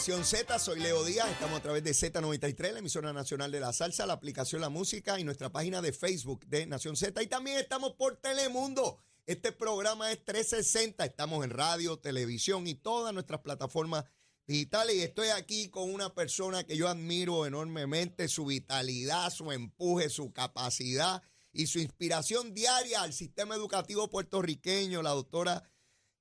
Nación Z, soy Leo Díaz, estamos a través de Z93, la emisora nacional de la salsa, la aplicación La Música y nuestra página de Facebook de Nación Z. Y también estamos por Telemundo. Este programa es 360, estamos en radio, televisión y todas nuestras plataformas digitales. Y estoy aquí con una persona que yo admiro enormemente, su vitalidad, su empuje, su capacidad y su inspiración diaria al sistema educativo puertorriqueño, la doctora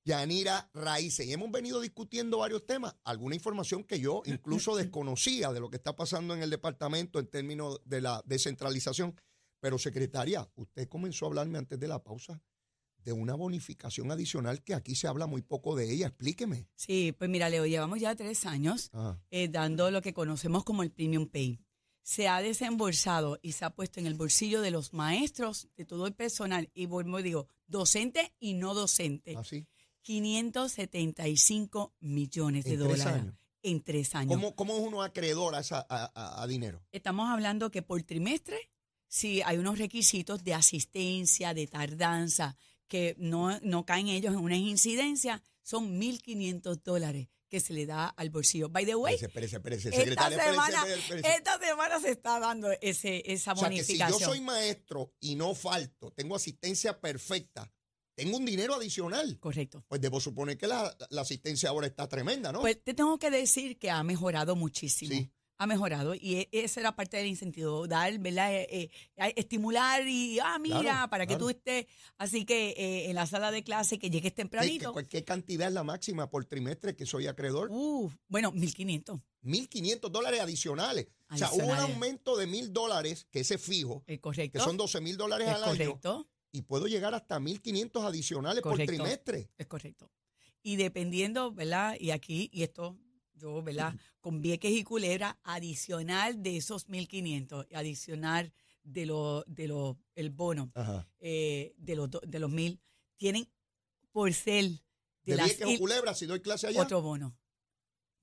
Yanira Raíces. Y hemos venido discutiendo varios temas, alguna información que yo incluso desconocía de lo que está pasando en el departamento en términos de la descentralización. Pero, secretaria, usted comenzó a hablarme antes de la pausa de una bonificación adicional que aquí se habla muy poco de ella. Explíqueme. Sí, pues mira, Leo, llevamos ya tres años Ajá. eh, dando lo que conocemos como el Premium Pay. Se ha desembolsado y se ha puesto en el bolsillo de los maestros, de todo el personal, y vuelvo y digo, docente y no docente, Así. 575 millones de ¿En tres dólares años? en tres años. ¿Cómo, ¿Cómo es uno acreedor a, esa- a- a- dinero? Estamos hablando que por trimestre, si hay unos requisitos de asistencia, de tardanza, que no, no caen ellos en una incidencia, son 1.500 dólares que se le da al bolsillo. By the way, Espérese, espérese, espérese, esta semana, esta semana se está dando ese, esa O sea, que si bonificación. yo soy maestro y no falto, tengo asistencia perfecta, tengo un dinero adicional. Correcto. Pues debo suponer que la, la asistencia ahora está tremenda, ¿no? Pues te tengo que decir que ha mejorado muchísimo. Sí. Ha mejorado y e- esa era parte del incentivo, dar, ¿verdad? Eh, eh, estimular y, ah, mira, Claro, para que claro. tú estés, así que eh, en la sala de clase que llegues ¿Qué, tempranito. qué- qué cantidad es la máxima por trimestre que soy acreedor? Uf, bueno, 1.500, 1.500 dólares adicionales. O sea, hubo un aumento de mil dólares, que ese es fijo, correcto. que son 12 mil dólares es al año, correcto, y puedo llegar hasta 1.500 adicionales por trimestre. es correcto. Y dependiendo, ¿verdad? Y aquí, y esto, yo, ¿verdad? Con Vieques y Culebra, adicional de esos 1.500, adicional de lo, de lo, el bono, eh, de los de los mil, tienen por ser de, De las Vieques o Culebra, si doy clase allá, otro bono.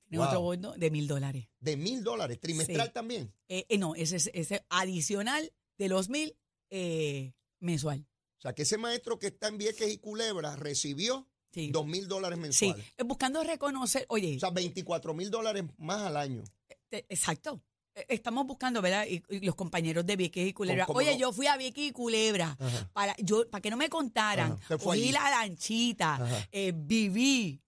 Tienen Wow. otro bono de mil dólares. de mil dólares, trimestral Sí. también. Eh, eh, no, ese es adicional de los mil eh, mensual. Sea, que ese maestro que está en Vieques y Culebra recibió Sí. dos mil dólares Sí, mensuales. eh, buscando reconocer, oye, O sea, 24 mil dólares más al año. exacto. Eh, Estamos buscando, ¿verdad? Y, y los compañeros de Vieques y Culebra. ¿Cómo Oye, no? yo fui a Vieques y Culebra Ajá. para yo para que no me contaran. Cogí allí. la lanchita, eh, viví,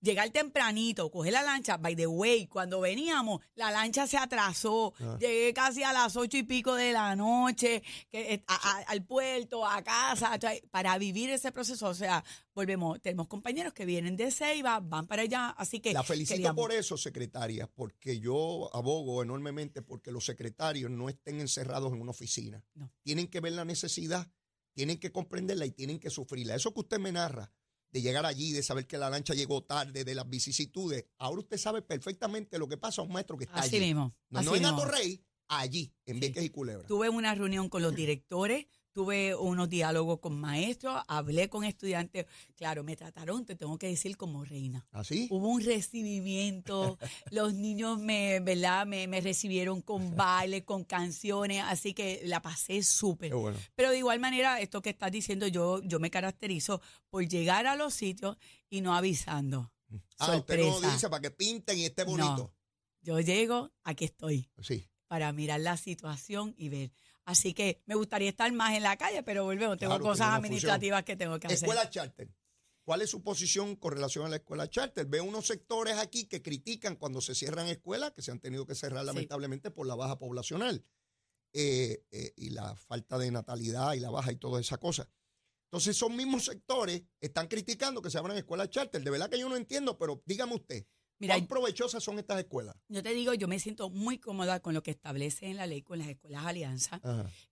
llegar tempranito, coger la lancha. By the way, cuando veníamos, la lancha se atrasó. Ajá. Llegué casi a las ocho y pico de la noche que, eh, a- a- al puerto, a casa, para vivir ese proceso. O sea, volvemos, tenemos compañeros que vienen de Ceiba, van para allá, así que La felicito queríamos- por eso, secretaria, porque yo abogo enormemente porque los secretarios no estén encerrados en una oficina. No. Tienen que ver la necesidad, tienen que comprenderla y tienen que sufrirla. Eso que usted me narra, de llegar allí, de saber que la lancha llegó tarde, de las vicisitudes, ahora usted sabe perfectamente lo que pasa a un maestro que está Así allí. mismo. No, así no en. Atorrey, allí, en Sí. Vieques y Culebra. Tuve una reunión con los directores, tuve unos diálogos con maestros, hablé con estudiantes. Claro, me trataron, te tengo que decir, como reina. ¿Así? Hubo un recibimiento, los niños me, ¿verdad? Me, me recibieron con baile, con canciones, así que la pasé súper. Bueno. Pero de igual manera, esto que estás diciendo, yo, yo me caracterizo por llegar a los sitios y no avisando. Ah, usted no Sorpresa. dice para que pinten y esté No. bonito. Yo llego, aquí estoy. Sí. Para mirar la situación y ver. Así que me gustaría estar más en la calle, pero volvemos, tengo Claro, cosas administrativas que tengo que hacer. Escuela charter. ¿Cuál es su posición con relación a la escuela charter? Veo unos sectores aquí que critican cuando se cierran escuelas, que se han tenido que cerrar lamentablemente por la baja poblacional eh, eh, y la falta de natalidad y la baja y toda esa cosa. Entonces, esos mismos sectores están criticando que se abran escuelas charter. De verdad que yo no entiendo, pero dígame usted. Mira, ¿Cuán provechosas son estas escuelas? yo te digo, yo me siento muy cómoda con lo que establece en la ley con las escuelas alianza.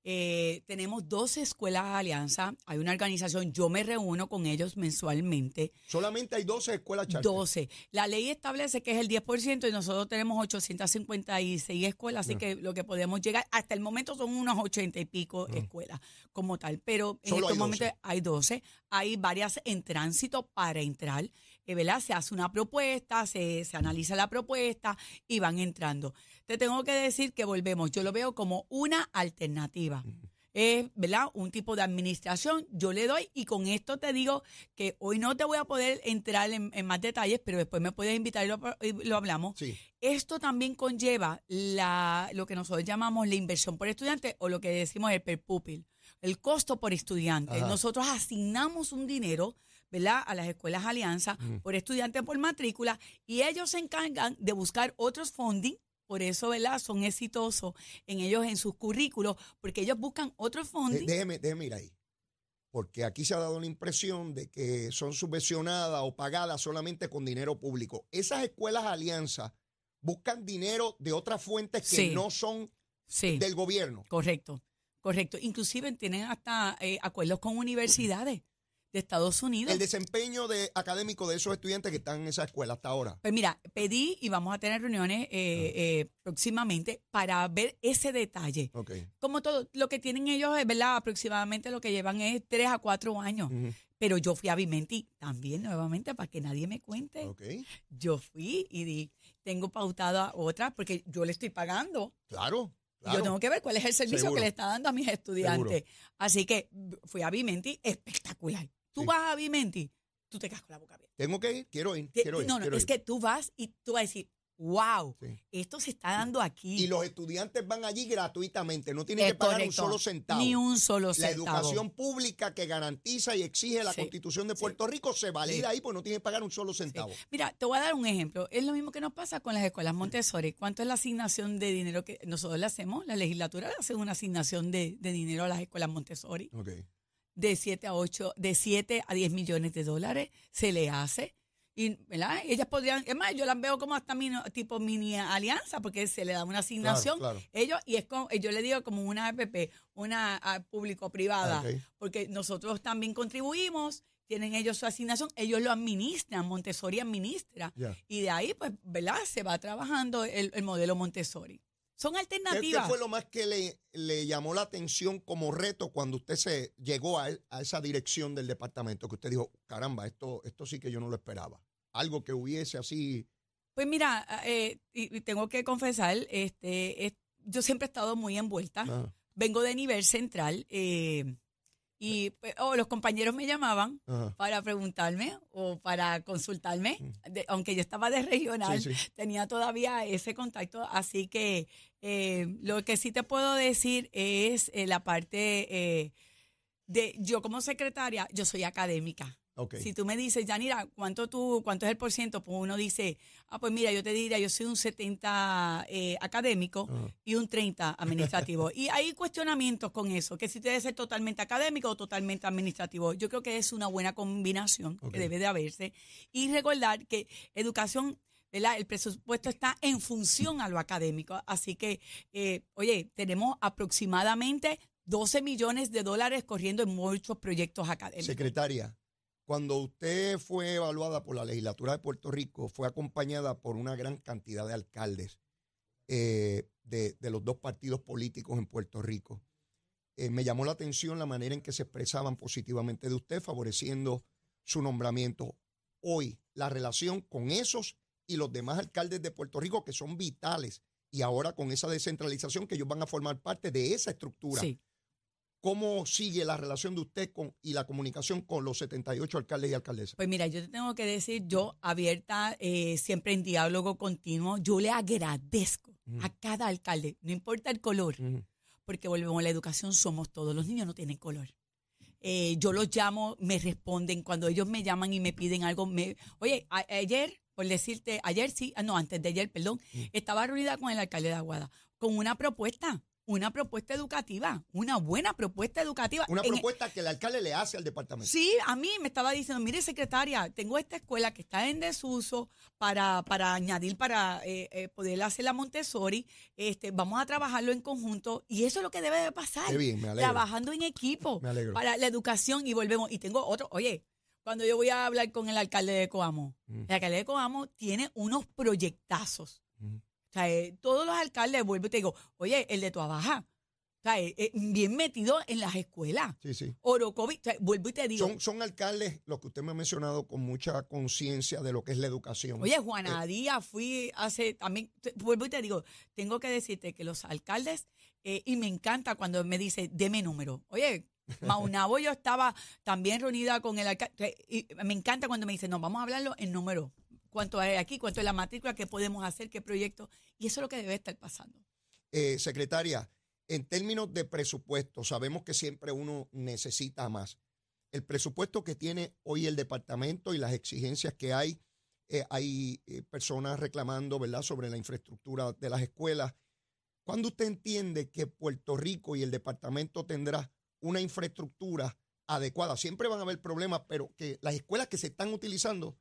Eh, tenemos 12 escuelas alianza. Hay una organización, yo me reúno con ellos mensualmente. Solamente hay 12 escuelas charter. 12. La ley establece que es el 10% y nosotros tenemos 856 escuelas, así Ya. que lo que podemos llegar, hasta el momento son unos 80 y pico escuelas como tal, pero en Solo estos hay 12. momentos hay 12, hay varias en tránsito para entrar, eh, ¿verdad? Se hace una propuesta, se, se analiza la propuesta y van entrando. Te tengo que decir que volvemos, yo lo veo como una alternativa. Es, ¿verdad? Un tipo de administración, yo le doy y con esto te digo que hoy no te voy a poder entrar en, en más detalles, pero después me puedes invitar y lo, y lo hablamos. Sí. Esto también conlleva la, lo que nosotros llamamos la inversión por estudiante o lo que decimos el per pupil, el costo por estudiante. Ajá. Nosotros asignamos un dinero, ¿verdad? A las escuelas alianza por estudiante por matrícula y ellos se encargan de buscar otros funding. Por eso, ¿verdad? Son exitosos en ellos, en sus currículos, porque ellos buscan otros funding. déjeme, déjeme ir ahí. Porque aquí se ha dado la impresión de que son subvencionadas o pagadas solamente con dinero público. Esas escuelas alianza buscan dinero de otras fuentes que Sí. no son sí. del gobierno. Correcto, correcto. Inclusive tienen hasta eh, acuerdos con universidades de Estados Unidos. El desempeño de, académico de esos estudiantes que están en esa escuela hasta ahora. Pues mira, pedí y vamos a tener reuniones eh, eh, próximamente para ver ese detalle. Ok. Como todo, lo que tienen ellos es, ¿verdad? Aproximadamente lo que llevan es tres a cuatro años. Pero yo fui a Vimenti también nuevamente para que nadie me cuente. Ok. Yo fui y di, tengo pautada otra porque yo le estoy pagando. Claro. Yo tengo que ver cuál es el servicio Seguro. que le está dando a mis estudiantes. Así que fui a Vimenti, espectacular. Tú Sí. vas a Vimenti, tú te quedas con la boca abierta. Tengo que ir, quiero ir, quiero ir. no, no, quiero es ir. que tú vas y tú vas a decir, wow, Sí. esto se está dando aquí. Y los estudiantes van allí gratuitamente, no tienen Es que pagar correcto. un solo centavo. Ni un solo La centavo. educación pública que garantiza y exige la Sí, Constitución de sí. Puerto Rico se valida ahí, pues no tienen que pagar un solo centavo. Mira, te voy a dar un ejemplo. Es lo mismo que nos pasa con las escuelas Montessori. ¿Cuánto es la asignación de dinero que nosotros le hacemos? La legislatura le hace una asignación de, de dinero a las escuelas Montessori. Ok. De 7 a 8, de 7 a 10 millones de dólares se le hace. Y, ¿verdad? Ellas podrían, es más, yo las veo como hasta mini- tipo mini alianza, porque se le da una asignación. claro. Ellos, y es como, yo le digo como una APP, una ah, público-privada, Ok. porque nosotros también contribuimos, tienen ellos su asignación, ellos lo administran, Montessori administra. Y de ahí, pues, ¿verdad? Se va trabajando el, el modelo Montessori. Son ¿Qué, alternativas. qué fue lo más que le, le llamó la atención como reto cuando usted se llegó a, a esa dirección del departamento? Que usted dijo, caramba, esto, esto sí que yo no lo esperaba. Algo que hubiese así. Pues mira, eh, y, y tengo que confesar, este, es- yo siempre he estado muy envuelta. ah, Vengo de nivel central eh, y pues, oh, los compañeros me llamaban ajá. para preguntarme o para consultarme, de- aunque yo estaba de regional, Mm. Sí, sí. tenía todavía ese contacto, así que eh, lo que sí te puedo decir es eh, la parte eh, de yo como secretaria, yo soy académica. Si tú me dices, Yanira, ¿cuánto tú, cuánto es el por ciento? Pues uno dice, ah, pues mira, yo te diría, yo soy un 70 eh, académico Ajá. y un 30 administrativo. y hay cuestionamientos con eso, que si debe ser totalmente académico o totalmente administrativo. Yo creo que es una buena combinación que debe de haberse. Y recordar que educación, ¿verdad? El presupuesto está en función a lo académico. Así que, eh, oye, tenemos aproximadamente 12 millones de dólares corriendo en muchos proyectos académicos. Secretaria, cuando usted fue evaluada por la legislatura de Puerto Rico, fue acompañada por una gran cantidad de alcaldes eh, de, los dos partidos políticos en Puerto Rico. Eh, me llamó la atención la manera en que se expresaban positivamente de usted, favoreciendo su nombramiento. Hoy, la relación con esos y los demás alcaldes de Puerto Rico que son vitales y ahora con esa descentralización que ellos van a formar parte de esa estructura. Sí. ¿Cómo sigue la relación de usted con, y la comunicación con los 78 alcaldes y alcaldesas? Pues mira, yo te tengo que decir, yo abierta, eh, siempre en diálogo continuo, yo le agradezco a cada alcalde, no importa el color, porque volvemos a la educación, somos todos, los niños no tienen color. Eh, yo los llamo, me responden, cuando ellos me llaman y me piden algo, me, oye, a- ayer, por decirte, ayer sí, ah, no, antes de ayer, perdón, estaba reunida con el alcalde de Aguada, con una propuesta. Una propuesta educativa, una buena propuesta educativa. Una En- propuesta que el alcalde le hace al departamento. Sí, a mí me estaba diciendo, mire secretaria, tengo esta escuela que está en desuso para, para añadir, para eh, eh, poder hacer la Montessori, este, vamos a trabajarlo en conjunto y eso es lo que debe de pasar. Qué bien, me alegro. Trabajando en equipo Me alegro. para la educación y volvemos. Y tengo otro, oye, cuando yo voy a hablar con el alcalde de Coamo, Mm. el alcalde de Coamo tiene unos proyectazos. Mm. O sea, eh, todos los alcaldes, vuelvo y te digo, oye, el de tu abaja, o sea, eh, eh, bien metido en las escuelas. Sí, sí. Orocovi, o sea, vuelvo y te digo, Son, son alcaldes, los que usted me ha mencionado, con mucha conciencia de lo que es la educación. Oye, Juana Díaz, fui hace también, te- vuelvo y te digo, tengo que decirte que los alcaldes, eh, y me encanta cuando me dice, deme número. Oye, Maunabo yo estaba también reunida con el alcalde, y me encanta cuando me dice, no, vamos a hablarlo en número. ¿Cuánto hay aquí? ¿Cuánto es la matrícula? ¿Qué podemos hacer? ¿Qué proyecto? Y eso es lo que debe estar pasando. Eh, secretaria, en términos de presupuesto, sabemos que siempre uno necesita más. El presupuesto que tiene hoy el departamento y las exigencias que hay, eh, hay eh, personas reclamando, ¿verdad?, sobre la infraestructura de las escuelas. ¿Cuándo usted entiende que Puerto Rico y el departamento tendrá una infraestructura adecuada? Siempre van a haber problemas, pero que las escuelas que se están utilizando,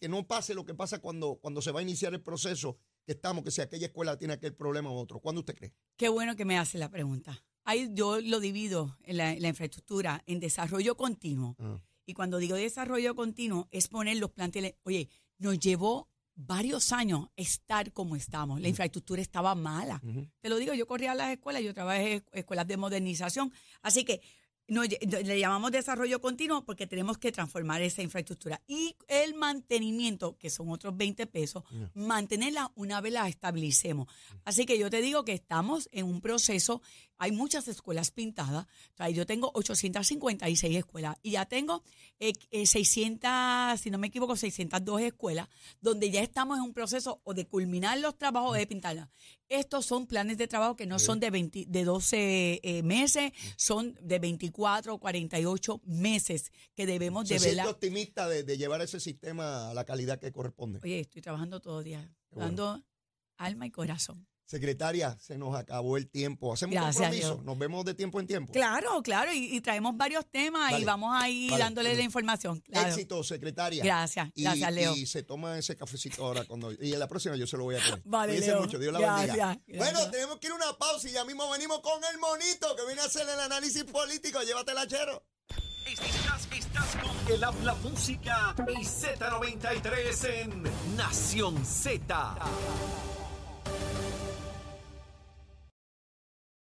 que no pase lo que pasa cuando, cuando se va a iniciar el proceso, que estamos, que si aquella escuela tiene aquel problema u otro. ¿Cuándo usted cree? Qué bueno que me hace la pregunta. Ahí yo lo divido en la, en la infraestructura en desarrollo continuo. Y cuando digo desarrollo continuo, es poner los planteles. Oye, nos llevó varios años estar como estamos. La infraestructura estaba mala. Te lo digo, yo corría a las escuelas, yo trabajé en escuelas de modernización. Así que no, le llamamos desarrollo continuo porque tenemos que transformar esa infraestructura. Y el mantenimiento, que son otros 20 pesos, mantenerla una vez la estabilicemos. Así que yo te digo que estamos en un proceso, hay muchas escuelas pintadas, o sea, yo tengo 856 escuelas y ya tengo eh, eh, 600, si no me equivoco, 602 escuelas, donde ya estamos en un proceso o de culminar los trabajos o de pintarlas. Estos son planes de trabajo que no son de, 20 de 12 eh, meses, son de 24 o 48 meses que debemos de Se siente verla. optimista de, de llevar ese sistema a la calidad que corresponde. Oye, estoy trabajando todo el día, bueno. dando alma y corazón. Secretaria, se nos acabó el tiempo. Hacemos un Gracias, compromiso. Dios. Nos vemos de tiempo en tiempo. Claro, claro, y, y traemos varios temas Vale, y vamos a ir vale. dándole la información. Claro. Éxito, secretaria. Gracias, Y, gracias, Leo. y se toma ese cafecito ahora cuando y en la próxima yo se lo voy a poner. Vale, Cuídense Leo. mucho, Dios la Gracias, bendiga. gracias. Bueno, tenemos que ir a una pausa y ya mismo venimos con el monito que viene a hacer el análisis político. Llévatela, chero. Estás, estás con el habla música y Z93 en Nación Z.